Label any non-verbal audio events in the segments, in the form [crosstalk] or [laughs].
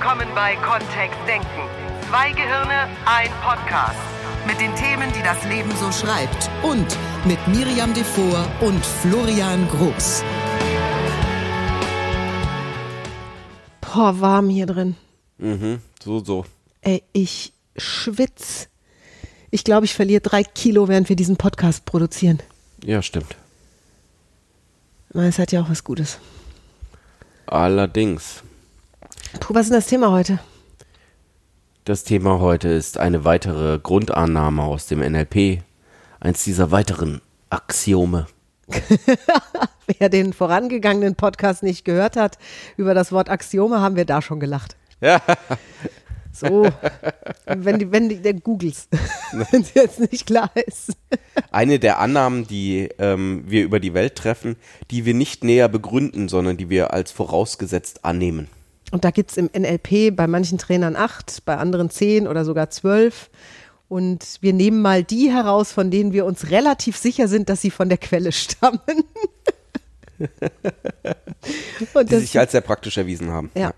willkommen bei Kontext Denken. Zwei Gehirne, ein Podcast. Mit den Themen, die das Leben so schreibt. Und mit Miriam Devor und Florian Groß. Boah, warm hier drin. Mhm, so, so. Ey, ich schwitz. Ich glaube, ich verliere drei Kilo, während wir diesen Podcast produzieren. Ja, stimmt. Na, Es hat ja auch was Gutes. Allerdings. Puh, was ist denn das Thema heute? Das Thema heute ist eine weitere Grundannahme aus dem NLP. Eins dieser weiteren Axiome. [laughs] Wer den vorangegangenen Podcast nicht gehört hat, über das Wort Axiome haben wir da schon gelacht. Ja. [laughs] So, wenn die, wenn die, googles, [laughs] wenn es jetzt nicht klar ist. Eine der Annahmen, die ähm, wir über die Welt treffen, die wir nicht näher begründen, sondern die wir als vorausgesetzt annehmen. Und da gibt's im NLP bei manchen Trainern acht, bei anderen zehn oder sogar zwölf. Und wir nehmen mal die heraus, von denen wir uns relativ sicher sind, dass sie von der Quelle [laughs] stammen. [laughs] Und Die sich als sehr praktisch erwiesen haben. ja.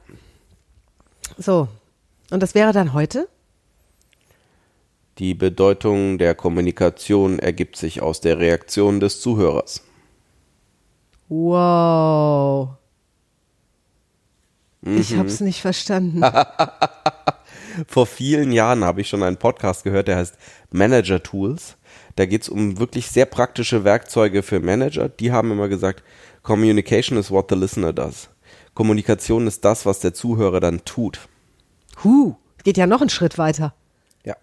So. Und das wäre dann heute? Die Bedeutung der Kommunikation ergibt sich aus der Reaktion des Zuhörers. Wow. Ich hab's nicht verstanden. [laughs] Vor vielen Jahren habe ich schon einen Podcast gehört, der heißt Manager Tools. Da geht es um wirklich sehr praktische Werkzeuge für Manager. Die haben immer gesagt, Communication is what the listener does. Kommunikation ist das, was der Zuhörer dann tut. Huh, geht ja noch einen Schritt weiter. Ja.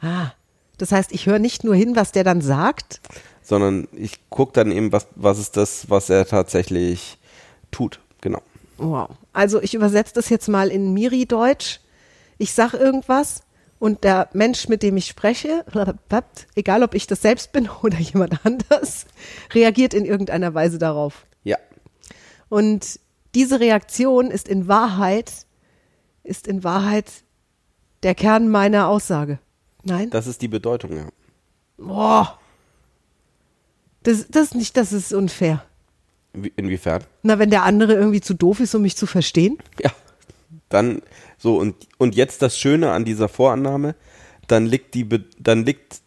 Ah. Das heißt, ich höre nicht nur hin, was der dann sagt. Sondern ich gucke dann eben, was, was ist das, was er tatsächlich tut. Genau. Wow. Also ich übersetze das jetzt mal in Miri-Deutsch. Ich sag irgendwas und der Mensch, mit dem ich spreche, egal ob ich das selbst bin [laughs] oder jemand anders, reagiert in irgendeiner Weise darauf. Ja. Und diese Reaktion ist in Wahrheit, ist in Wahrheit der Kern meiner Aussage. Nein? Das ist die Bedeutung, ja. Boah. Das, das ist nicht, das ist unfair. Wie- Inwiefern? Na, wenn der andere irgendwie zu doof ist, um mich zu verstehen. Ja. Dann so und und jetzt das Schöne an dieser Vorannahme, dann liegt die dann liegt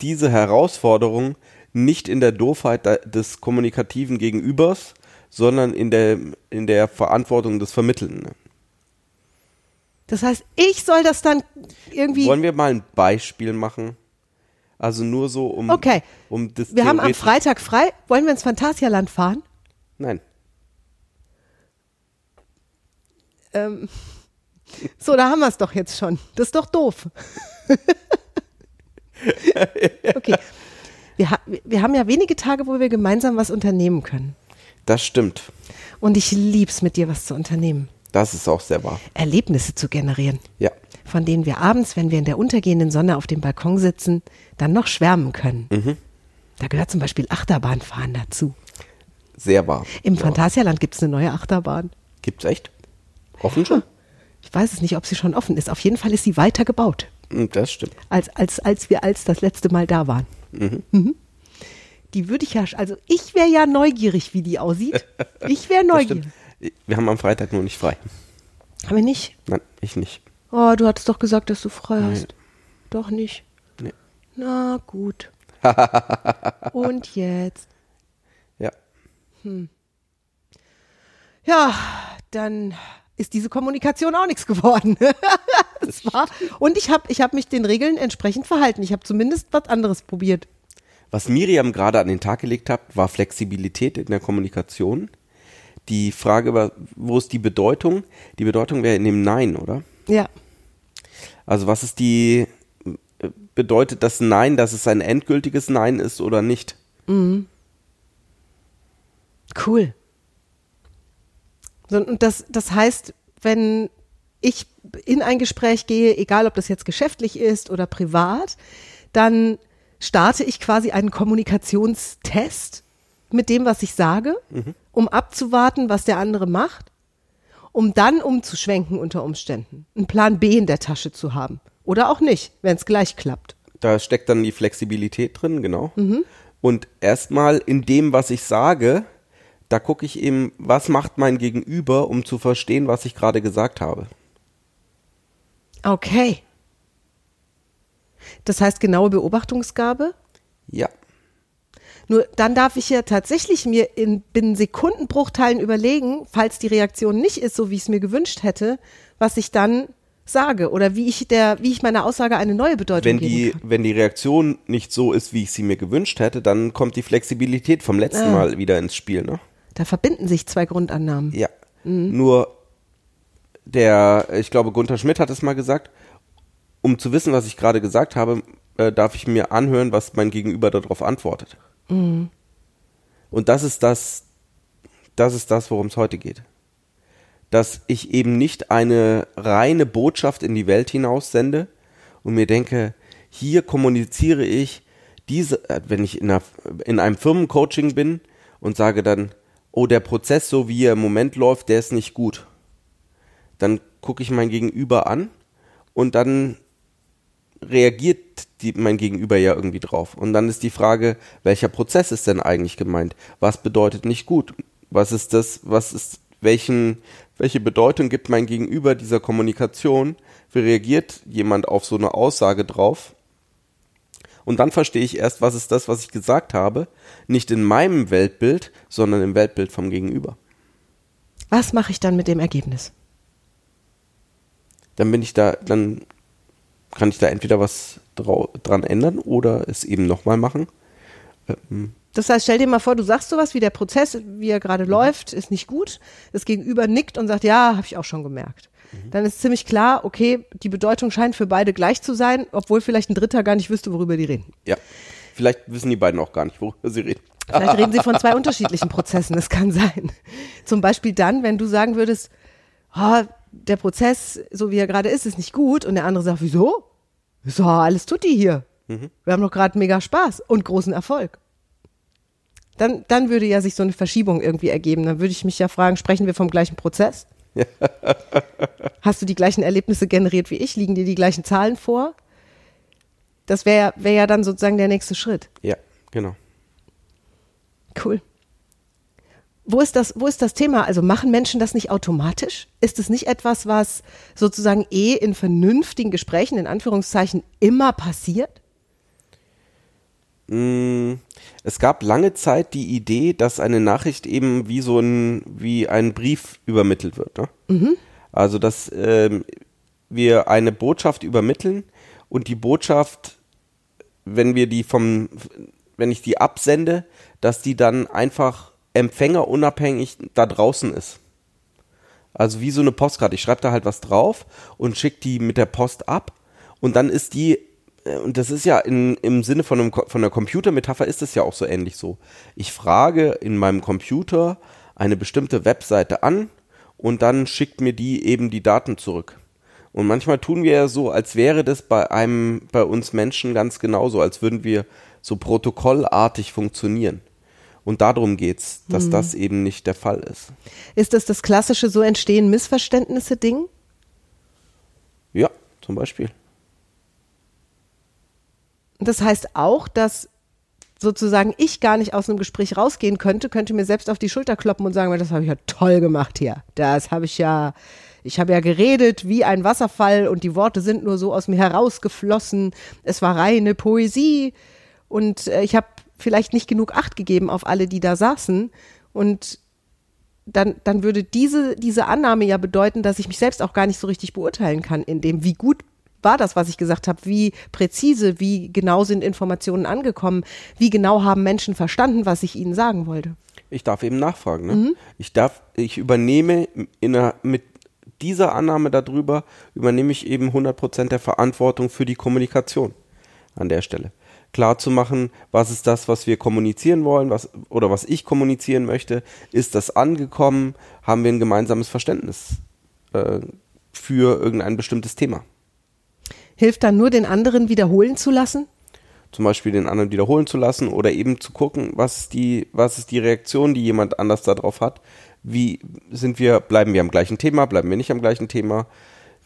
diese Herausforderung nicht in der Doofheit des kommunikativen Gegenübers, sondern in der in der Verantwortung des Vermittelnden. Das heißt, ich soll das dann irgendwie. Wollen wir mal ein Beispiel machen? Also nur so um Okay. um das wir haben am Freitag frei. Wollen wir ins Phantasialand fahren? Nein. Ähm, [laughs] so, da haben wir es doch jetzt schon. Das ist doch doof. [laughs] okay. Wir, ha wir haben ja wenige Tage, wo wir gemeinsam was unternehmen können. Das stimmt. Und ich lieb's, mit dir was zu unternehmen. Das ist auch sehr wahr. Erlebnisse zu generieren, Ja. von denen wir abends, wenn wir in der untergehenden Sonne auf dem Balkon sitzen, dann noch schwärmen können. Da gehört zum Beispiel Achterbahnfahren dazu. Sehr wahr. Im wahr. Phantasialand gibt's eine neue Achterbahn. Gibt's echt? Offen schon? Ich weiß es nicht, ob sie schon offen ist. Auf jeden Fall ist sie weiter gebaut, Hm, Das stimmt. als, als, als wir als das letzte Mal da waren. Mhm. Die würde ich ja, also ich wäre ja neugierig, wie die aussieht. Ich wäre [laughs] neugierig. Wir haben am Freitag nur nicht frei. Haben wir nicht? Nein, ich nicht. Oh, du hattest doch gesagt, dass du frei hast. Doch nicht. Nee. Na gut. [laughs] Und jetzt? Ja. Ja, dann ist diese Kommunikation auch nichts geworden. [laughs] das war, und ich habe ich hab mich den Regeln entsprechend verhalten. Ich habe zumindest was anderes probiert. Was Miriam gerade an den Tag gelegt hat, war Flexibilität in der Kommunikation. Die Frage war, wo ist die Bedeutung? Die Bedeutung wäre in dem Nein, oder? Ja. Also was ist die, bedeutet das Nein, dass es ein endgültiges Nein ist oder nicht? Cool. So, Und das, das heißt, wenn ich in ein Gespräch gehe, egal ob das jetzt geschäftlich ist oder privat, dann starte ich quasi einen Kommunikationstest mit dem, was ich sage, um abzuwarten, was der andere macht, um dann umzuschwenken unter Umständen, einen Plan B in der Tasche zu haben. Oder auch nicht, wenn es gleich klappt. Da steckt dann die Flexibilität drin, genau. Und erstmal in dem, was ich sage, da gucke ich eben, was macht mein Gegenüber, um zu verstehen, was ich gerade gesagt habe. Okay. Das heißt genaue Beobachtungsgabe. Ja. Nur dann darf ich ja tatsächlich mir in binnen Sekundenbruchteilen überlegen, falls die Reaktion nicht ist, so wie ich es mir gewünscht hätte, was ich dann sage oder wie ich der, wie ich meiner Aussage eine neue Bedeutung Wenn geben die, kann. wenn die Reaktion nicht so ist, wie ich sie mir gewünscht hätte, dann kommt die Flexibilität vom letzten Ah. Mal wieder ins Spiel, ne? Da verbinden sich zwei Grundannahmen. Ja. Nur der, ich glaube, Gunther Schmidt hat es mal gesagt, um zu wissen, was ich gerade gesagt habe, äh, darf ich mir anhören, was mein Gegenüber darauf antwortet. Und das ist das, das ist das, worum es heute geht. Dass ich eben nicht eine reine Botschaft in die Welt hinaus sende und mir denke, hier kommuniziere ich diese, äh, wenn ich in, einer, in einem Firmencoaching bin und sage dann, oh, der Prozess, so wie er im Moment läuft, der ist nicht gut. Dann gucke ich mein Gegenüber an und dann reagiert die, mein Gegenüber ja irgendwie drauf. Und dann ist die Frage, welcher Prozess ist denn eigentlich gemeint? Was bedeutet nicht gut? Was ist das, was ist, welchen, welche Bedeutung gibt mein Gegenüber dieser Kommunikation? Wie reagiert jemand auf so eine Aussage drauf? Und dann verstehe ich erst, was ist das, was ich gesagt habe, nicht in meinem Weltbild, sondern im Weltbild vom Gegenüber. Was mache ich dann mit dem Ergebnis? Dann bin ich da, dann kann ich da entweder was dran ändern oder es eben nochmal machen. Ähm, Das heißt, stell dir mal vor, du sagst sowas wie der Prozess, wie er gerade läuft, ist nicht gut. Das Gegenüber nickt und sagt, ja, habe ich auch schon gemerkt. Dann ist ziemlich klar, okay, die Bedeutung scheint für beide gleich zu sein, obwohl vielleicht ein Dritter gar nicht wüsste, worüber die reden. ja, vielleicht wissen die beiden auch gar nicht, worüber sie reden. Vielleicht reden sie von zwei [laughs] unterschiedlichen Prozessen, das kann sein. Zum Beispiel dann, wenn du sagen würdest, oh, der Prozess, so wie er gerade ist, ist nicht gut und der andere sagt, wieso? So, alles tut die hier. Wir haben doch gerade mega Spaß und großen Erfolg. Dann, dann würde ja sich so eine Verschiebung irgendwie ergeben. Dann würde ich mich ja fragen, sprechen wir vom gleichen Prozess? [laughs] Hast du die gleichen Erlebnisse generiert wie ich? Liegen dir die gleichen Zahlen vor? Das wäre wär ja dann sozusagen der nächste Schritt. Ja, genau. Cool. Wo ist das, wo ist das Thema? Also machen Menschen das nicht automatisch? Ist es nicht etwas, was sozusagen eh in vernünftigen Gesprächen, in Anführungszeichen, immer passiert? Mm, Es gab lange Zeit die Idee, dass eine Nachricht eben wie so ein, wie ein Brief übermittelt wird. Ne? Also, dass ähm, wir eine Botschaft übermitteln und die Botschaft, wenn wir die vom, wenn ich die absende, dass die dann einfach empfängerunabhängig da draußen ist. Also wie so eine Postkarte. Ich schreibe da halt was drauf und schicke die mit der Post ab und dann ist die, und das ist ja in, im Sinne von, einem, von einer Computermetapher ist es ja auch so ähnlich so. Ich frage in meinem Computer eine bestimmte Webseite an und dann schickt mir die eben die Daten zurück. Und manchmal tun wir ja so, als wäre das bei einem, bei uns Menschen ganz genauso, als würden wir so protokollartig funktionieren. Und darum geht's, dass das eben nicht der Fall ist. Ist das das klassische so entstehen Missverständnisse Ding? Ja, zum Beispiel. Das heißt auch, dass sozusagen ich gar nicht aus einem Gespräch rausgehen könnte, könnte mir selbst auf die Schulter kloppen und sagen, das habe ich ja toll gemacht hier. Das habe ich ja, ich habe ja geredet wie ein Wasserfall und die Worte sind nur so aus mir herausgeflossen. Es war reine Poesie und äh, ich habe vielleicht nicht genug Acht gegeben auf alle, die da saßen und dann, dann würde diese, diese Annahme ja bedeuten, dass ich mich selbst auch gar nicht so richtig beurteilen kann, in dem, wie gut war das, was ich gesagt habe, wie präzise, wie genau sind Informationen angekommen, wie genau haben Menschen verstanden, was ich ihnen sagen wollte. Ich darf eben nachfragen. Ne? Ich darf, ich übernehme einer, mit dieser Annahme darüber, übernehme ich eben 100% der Verantwortung für die Kommunikation an der Stelle. Klar zu machen, was ist das, was wir kommunizieren wollen, was, oder was ich kommunizieren möchte, ist das angekommen, haben wir ein gemeinsames Verständnis äh, für irgendein bestimmtes Thema. Hilft dann nur, den anderen wiederholen zu lassen? zum Beispiel den anderen wiederholen zu lassen oder eben zu gucken, was ist die, was ist die Reaktion, die jemand anders darauf hat. Wie sind wir, bleiben wir am gleichen Thema, bleiben wir nicht am gleichen Thema,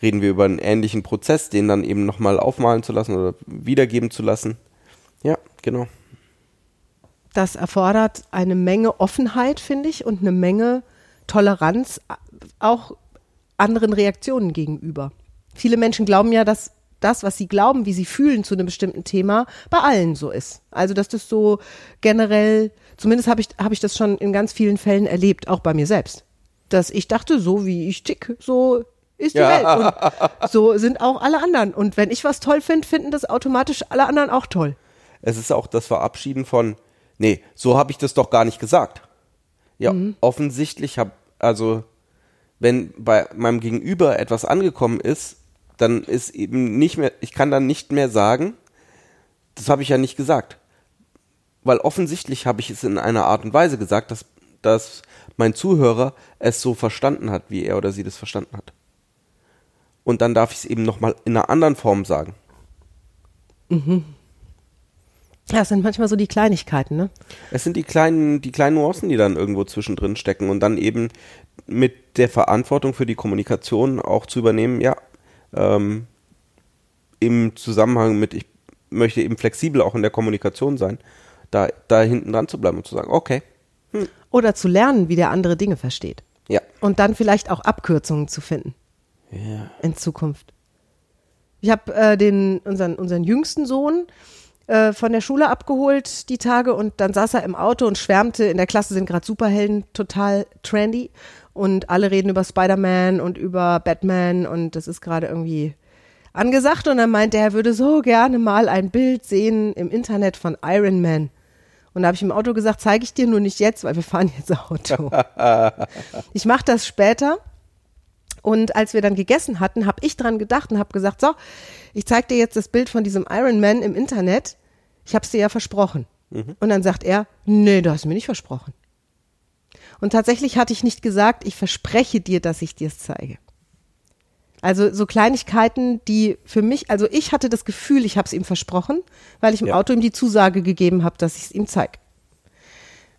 reden wir über einen ähnlichen Prozess, den dann eben nochmal aufmalen zu lassen oder wiedergeben zu lassen. Ja, genau. Das erfordert eine Menge Offenheit, finde ich, und eine Menge Toleranz auch anderen Reaktionen gegenüber. Viele Menschen glauben ja, dass das, was sie glauben, wie sie fühlen zu einem bestimmten Thema, bei allen so ist. Also, dass das so generell, zumindest habe ich, habe ich das schon in ganz vielen Fällen erlebt, auch bei mir selbst. Dass ich dachte, so wie ich tick, so ist die Ja. Welt. Und [laughs] so sind auch alle anderen. Und wenn ich was toll finde, finden das automatisch alle anderen auch toll. Es ist auch das Verabschieden von, nee, so habe ich das doch gar nicht gesagt. Ja, offensichtlich habe, also wenn bei meinem Gegenüber etwas angekommen ist, dann ist eben nicht mehr, ich kann dann nicht mehr sagen, das habe ich ja nicht gesagt. Weil offensichtlich habe ich es in einer Art und Weise gesagt, dass, dass mein Zuhörer es so verstanden hat, wie er oder sie das verstanden hat. Und dann darf ich es eben nochmal in einer anderen Form sagen. Ja, es sind manchmal so die Kleinigkeiten, ne? Es sind die kleinen, die kleinen Nuancen, die dann irgendwo zwischendrin stecken und dann eben mit der Verantwortung für die Kommunikation auch zu übernehmen, ja, ähm, im Zusammenhang mit, ich möchte eben flexibel auch in der Kommunikation sein, da, da hinten dran zu bleiben und zu sagen, okay, Oder zu lernen, wie der andere Dinge versteht. ja, Und dann vielleicht auch Abkürzungen zu finden ja, in Zukunft. Ich habe äh, den unseren unseren jüngsten Sohn äh, von der Schule abgeholt die Tage und dann saß er im Auto und schwärmte. In der Klasse sind gerade Superhelden total trendy und alle reden über Spider-Man und über Batman und das ist gerade irgendwie angesagt und dann meinte er, er würde so gerne mal ein Bild sehen im Internet von Iron Man. Und da habe ich im Auto gesagt, zeige ich dir nur nicht jetzt, weil wir fahren jetzt Auto. [laughs] ich mache das später. Und als wir dann gegessen hatten, habe ich dran gedacht und habe gesagt, so, ich zeige dir jetzt das Bild von diesem Iron Man im Internet. Ich habe es dir ja versprochen. Und dann sagt er, nee, du hast mir nicht versprochen. Und tatsächlich hatte ich nicht gesagt, ich verspreche dir, dass ich dir es zeige. Also so Kleinigkeiten, die für mich, also ich hatte das Gefühl, ich habe es ihm versprochen, weil ich im Ja. Auto ihm die Zusage gegeben habe, dass ich es ihm zeige.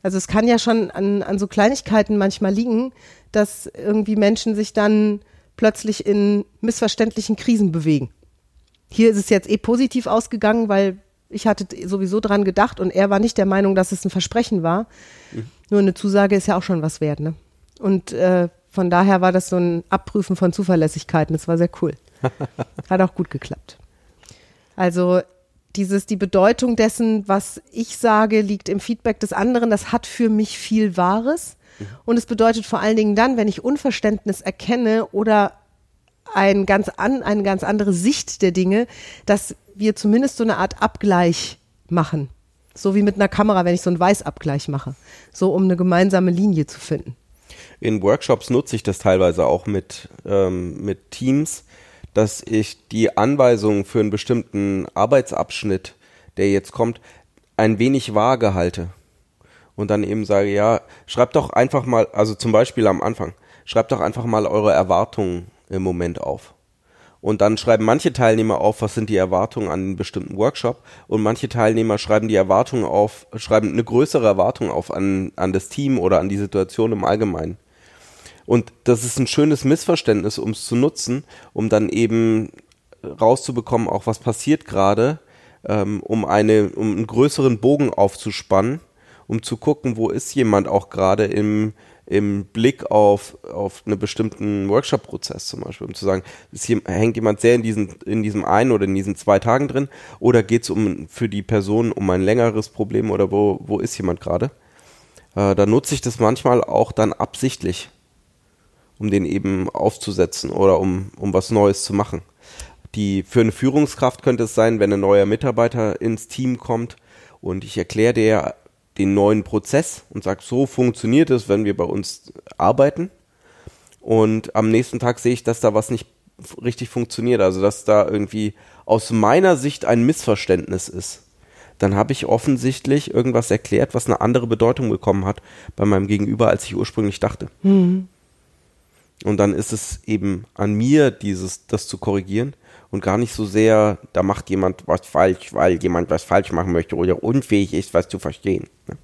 Also es kann ja schon an, an so Kleinigkeiten manchmal liegen, dass irgendwie Menschen sich dann plötzlich in missverständlichen Krisen bewegen. Hier ist es jetzt eh positiv ausgegangen, weil ich hatte sowieso dran gedacht und er war nicht der Meinung, dass es ein Versprechen war. Nur eine Zusage ist ja auch schon was wert, ne? Und äh, von daher war das so ein Abprüfen von Zuverlässigkeiten. Das war sehr cool. [laughs] Hat auch gut geklappt. Also dieses, die Bedeutung dessen, was ich sage, liegt im Feedback des anderen. Das hat für mich viel Wahres. Und es bedeutet vor allen Dingen dann, wenn ich Unverständnis erkenne oder ein ganz an, eine ganz andere Sicht der Dinge, dass wir zumindest so eine Art Abgleich machen. So wie mit einer Kamera, wenn ich so einen Weißabgleich mache. So um eine gemeinsame Linie zu finden. In Workshops nutze ich das teilweise auch mit, ähm, mit Teams, dass ich die Anweisungen für einen bestimmten Arbeitsabschnitt, der jetzt kommt, ein wenig vage halte. Und dann eben sage, ja, schreibt doch einfach mal, also zum Beispiel am Anfang, schreibt doch einfach mal eure Erwartungen im Moment auf. Und dann schreiben manche Teilnehmer auf, was sind die Erwartungen an einen bestimmten Workshop und manche Teilnehmer schreiben die Erwartungen auf, schreiben eine größere Erwartung auf an, an das Team oder an die Situation im Allgemeinen. Und das ist ein schönes Missverständnis, um es zu nutzen, um dann eben rauszubekommen, auch was passiert gerade, ähm, um eine, um einen größeren Bogen aufzuspannen, um zu gucken, wo ist jemand auch gerade im, im Blick auf, auf einen bestimmten Workshop-Prozess zum Beispiel, um zu sagen, hier, hängt jemand sehr in diesen, in diesem einen oder in diesen zwei Tagen drin oder geht es um für die Person um ein längeres Problem oder wo, wo ist jemand gerade? Äh, da nutze ich das manchmal auch dann absichtlich um den eben aufzusetzen oder um, um was Neues zu machen. Die, für eine Führungskraft könnte es sein, wenn ein neuer Mitarbeiter ins Team kommt und ich erkläre dir den neuen Prozess und sage, so funktioniert es, wenn wir bei uns arbeiten. Und am nächsten Tag sehe ich, dass da was nicht richtig funktioniert, also dass da irgendwie aus meiner Sicht ein Missverständnis ist. Dann habe ich offensichtlich irgendwas erklärt, was eine andere Bedeutung bekommen hat bei meinem Gegenüber, als ich ursprünglich dachte. Und dann ist es eben an mir, dieses, das zu korrigieren und gar nicht so sehr, da macht jemand was falsch, weil jemand was falsch machen möchte oder unfähig ist, was zu verstehen. ne?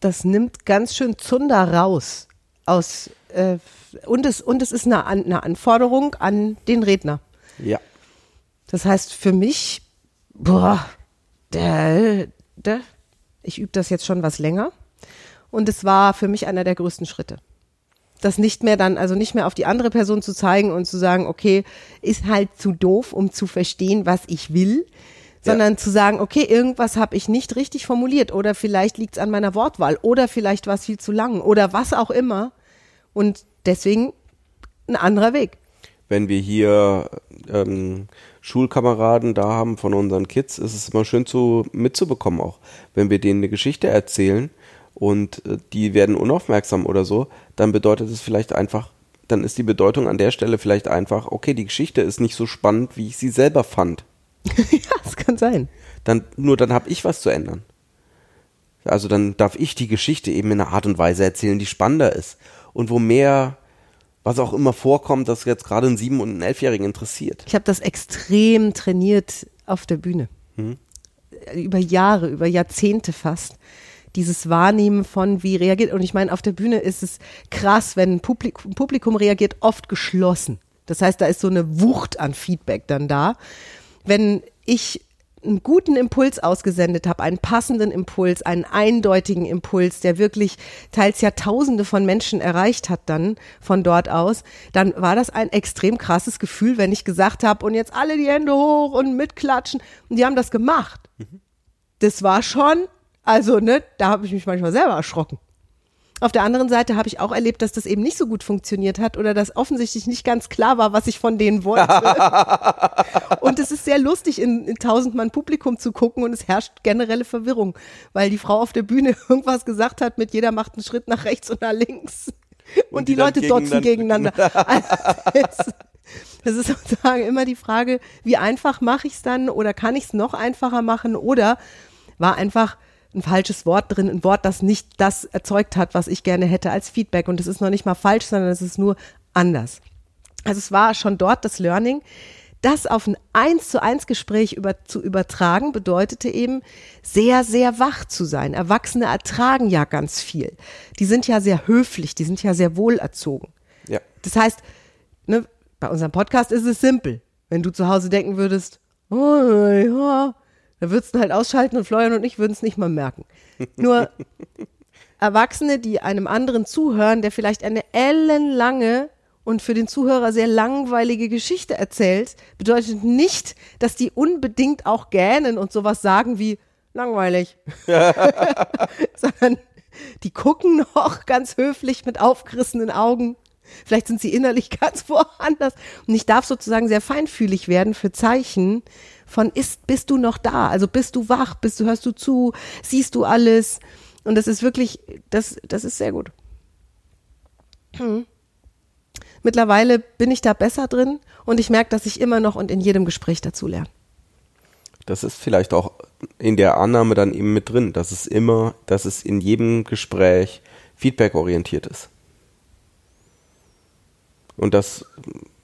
Das nimmt ganz schön Zunder raus aus äh, und es und es ist eine, eine Anforderung an den Redner. Ja. Das heißt für mich, boah, der, der, ich übe das jetzt schon was länger und es war für mich einer der größten Schritte. Das nicht mehr dann, also nicht mehr auf die andere Person zu zeigen und zu sagen, okay, ist halt zu doof, um zu verstehen, was ich will, sondern zu sagen, okay, irgendwas habe ich nicht richtig formuliert oder vielleicht liegt es an meiner Wortwahl oder vielleicht war es viel zu lang oder was auch immer. Und deswegen ein anderer Weg. Wenn wir hier ähm, Schulkameraden da haben von unseren Kids, ist es immer schön zu mitzubekommen auch. Wenn wir denen eine Geschichte erzählen und äh, die werden unaufmerksam oder so, dann bedeutet es vielleicht einfach, dann ist die Bedeutung an der Stelle vielleicht einfach, okay, die Geschichte ist nicht so spannend, wie ich sie selber fand. [laughs] ja, das kann sein. Dann, nur dann habe ich was zu ändern. Also dann darf ich die Geschichte eben in einer Art und Weise erzählen, die spannender ist. Und wo mehr, was auch immer vorkommt, das jetzt gerade einen Sieben- und einen Elfjährigen interessiert. Ich habe das extrem trainiert auf der Bühne. Hm. Über Jahre, über Jahrzehnte fast. Dieses Wahrnehmen von, wie reagiert. Und ich meine, auf der Bühne ist es krass, wenn ein Publikum, Publikum reagiert, oft geschlossen. Das heißt, da ist so eine Wucht an Feedback dann da. Wenn ich einen guten Impuls ausgesendet habe, einen passenden Impuls, einen eindeutigen Impuls, der wirklich teils Jahrtausende von Menschen erreicht hat dann von dort aus, dann war das ein extrem krasses Gefühl, wenn ich gesagt habe und jetzt alle die Hände hoch und mitklatschen und die haben das gemacht. Das war schon, also ne, da habe ich mich manchmal selber erschrocken. Auf der anderen Seite habe ich auch erlebt, dass das eben nicht so gut funktioniert hat oder dass offensichtlich nicht ganz klar war, was ich von denen wollte. [laughs] und es ist sehr lustig, in, in tausend Mann Publikum zu gucken und es herrscht generelle Verwirrung, weil die Frau auf der Bühne [laughs] irgendwas gesagt hat mit jeder macht einen Schritt nach rechts und nach links. Und, Und die, die Leute dotzen gegeneinander- gegeneinander. [laughs] Also, das ist sozusagen immer die Frage, wie einfach mache ich es dann oder kann ich es noch einfacher machen oder war einfach ein falsches Wort drin, ein Wort, das nicht das erzeugt hat, was ich gerne hätte als Feedback. Und es ist noch nicht mal falsch, sondern es ist nur anders. Also es war schon dort das Learning. Das auf ein eins zu eins Gespräch über, zu übertragen, bedeutete eben, sehr, sehr wach zu sein. Erwachsene ertragen ja ganz viel. Die sind ja sehr höflich, die sind ja sehr wohlerzogen. Ja. Das heißt, ne, bei unserem Podcast ist es simpel. Wenn du zu Hause denken würdest, oh, ja, dann würdest du halt ausschalten und Florian und ich würden es nicht mal merken. Nur [laughs] Erwachsene, die einem anderen zuhören, der vielleicht eine ellenlange und für den Zuhörer sehr langweilige Geschichte erzählt, bedeutet nicht, dass die unbedingt auch gähnen und sowas sagen wie langweilig. [laughs] [laughs] Sondern die gucken noch ganz höflich mit aufgerissenen Augen. Vielleicht sind sie innerlich ganz woanders. Und ich darf sozusagen sehr feinfühlig werden für Zeichen von ist, bist du noch da? Also bist du wach? Bist du, hörst du zu? Siehst du alles? Und das ist wirklich, das, das ist sehr gut. Hm. [clears throat] Mittlerweile bin ich da besser drin und ich merke, dass ich immer noch und in jedem Gespräch dazu lerne. Das ist vielleicht auch in der Annahme dann eben mit drin, dass es immer, dass es in jedem Gespräch feedback-orientiert ist. Und das,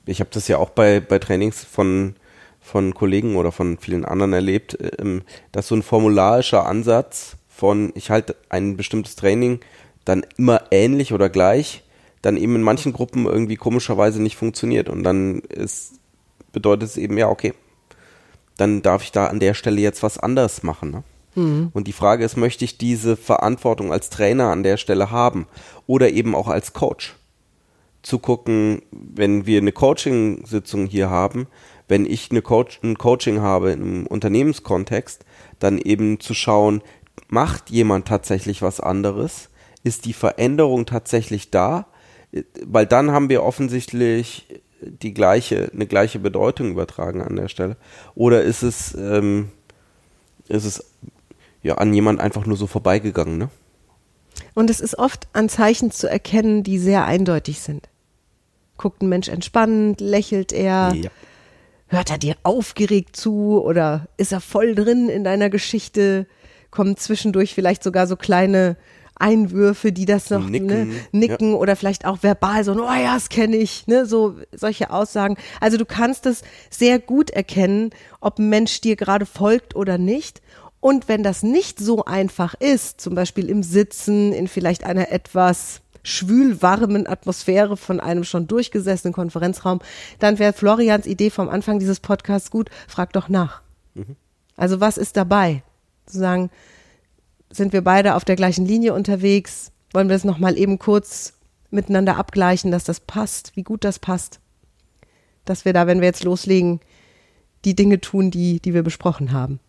ich habe das ja auch bei, bei Trainings von, von Kollegen oder von vielen anderen erlebt, ähm, dass so ein formularischer Ansatz von, ich halte ein bestimmtes Training dann immer ähnlich oder gleich, dann eben in manchen Gruppen irgendwie komischerweise nicht funktioniert. Und dann ist, bedeutet es eben, ja, okay, dann darf ich da an der Stelle jetzt was anderes machen. Ne? Und die Frage ist, möchte ich diese Verantwortung als Trainer an der Stelle haben oder eben auch als Coach? Zu gucken, wenn wir eine Coaching-Sitzung hier haben, wenn ich eine Coach, ein Coaching habe im Unternehmenskontext, dann eben zu schauen, macht jemand tatsächlich was anderes? Ist die Veränderung tatsächlich da? Weil dann haben wir offensichtlich die gleiche, eine gleiche Bedeutung übertragen an der Stelle. Oder ist es, ähm, ist es ja an jemand einfach nur so vorbeigegangen, ne? Und es ist oft an Zeichen zu erkennen, die sehr eindeutig sind. Guckt ein Mensch entspannt, lächelt er, Ja. Hört er dir aufgeregt zu oder ist er voll drin in deiner Geschichte? Kommen zwischendurch vielleicht sogar so kleine Einwürfe, die das noch Nicken, ne, nicken oder vielleicht auch verbal so, oh ja, das kenne ich, ne, so solche Aussagen. Also du kannst es sehr gut erkennen, ob ein Mensch dir gerade folgt oder nicht. Und wenn das nicht so einfach ist, zum Beispiel im Sitzen, in vielleicht einer etwas schwülwarmen Atmosphäre von einem schon durchgesessenen Konferenzraum, dann wäre Florians Idee vom Anfang dieses Podcasts gut, frag doch nach. Also was ist dabei? Zu sagen, sind wir beide auf der gleichen Linie unterwegs? Wollen wir das nochmal eben kurz miteinander abgleichen, dass das passt, wie gut das passt. Dass wir da, wenn wir jetzt loslegen, die Dinge tun, die, die wir besprochen haben.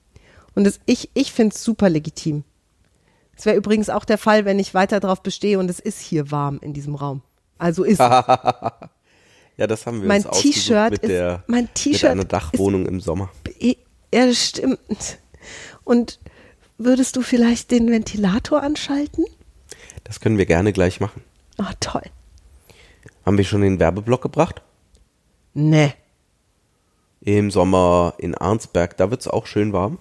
Und das, ich, ich finde es super legitim. Es wäre übrigens auch der Fall, wenn ich weiter darauf bestehe und es ist hier warm in diesem Raum. Also ist [laughs] Ja, das haben wir Mein uns T-Shirt mit ist- der mein mit T-Shirt einer Dachwohnung im Sommer. Ja, das stimmt. Und würdest du vielleicht den Ventilator anschalten? Das können wir gerne gleich machen. Oh, toll. Haben wir schon den Werbeblock gebracht? Nee. Im Sommer in Arnsberg, da wird es auch schön warm,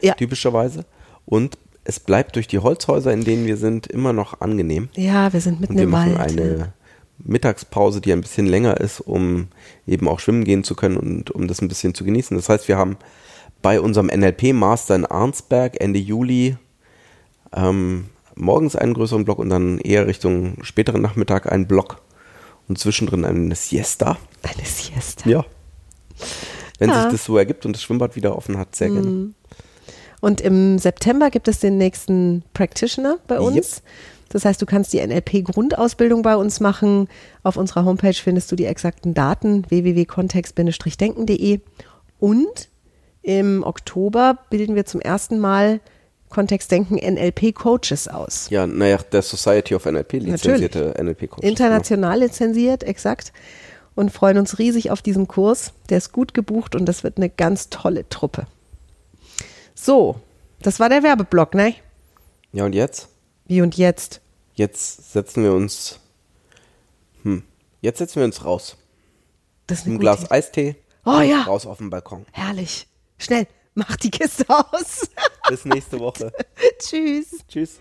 Ja. typischerweise. Und es bleibt durch die Holzhäuser, in denen wir sind, immer noch angenehm. Ja, wir sind mitten Und wir im machen Wald. eine Mittagspause, die ein bisschen länger ist, um eben auch schwimmen gehen zu können und um das ein bisschen zu genießen. Das heißt, wir haben bei unserem NLP-Master in Arnsberg Ende Juli ähm, morgens einen größeren Block und dann eher Richtung späteren Nachmittag einen Block und zwischendrin eine Siesta. Eine Siesta. Ja. Wenn Ja. sich das so ergibt und das Schwimmbad wieder offen hat, sehr gerne. Und im September gibt es den nächsten Practitioner bei uns. Das heißt, du kannst die NLP-Grundausbildung bei uns machen. Auf unserer Homepage findest du die exakten Daten www.kontext-denken.de. Und im Oktober bilden wir zum ersten Mal Kontextdenken NLP-Coaches aus. Ja, naja, der Society of NLP lizenzierte NLP-Coach. International lizenziert, exakt. Und freuen uns riesig auf diesen Kurs. Der ist gut gebucht und das wird eine ganz tolle Truppe. So, das war der Werbeblock, ne? Ja, und jetzt? Wie und jetzt? Jetzt setzen wir uns. Hm. Jetzt setzen wir uns raus. Das ist Ein Glas Idee. Eistee. Oh ja. Raus auf den Balkon. Herrlich. Schnell, mach die Kiste aus. [laughs] Bis nächste Woche. [laughs] Tschüss. Tschüss.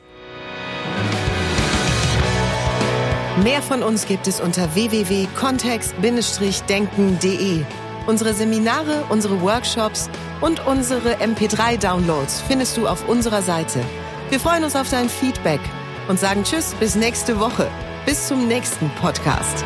Mehr von uns gibt es unter www.kontext-denken.de. Unsere Seminare, unsere Workshops und unsere MP3-Downloads findest du auf unserer Seite. Wir freuen uns auf dein Feedback und sagen Tschüss bis nächste Woche. Bis zum nächsten Podcast.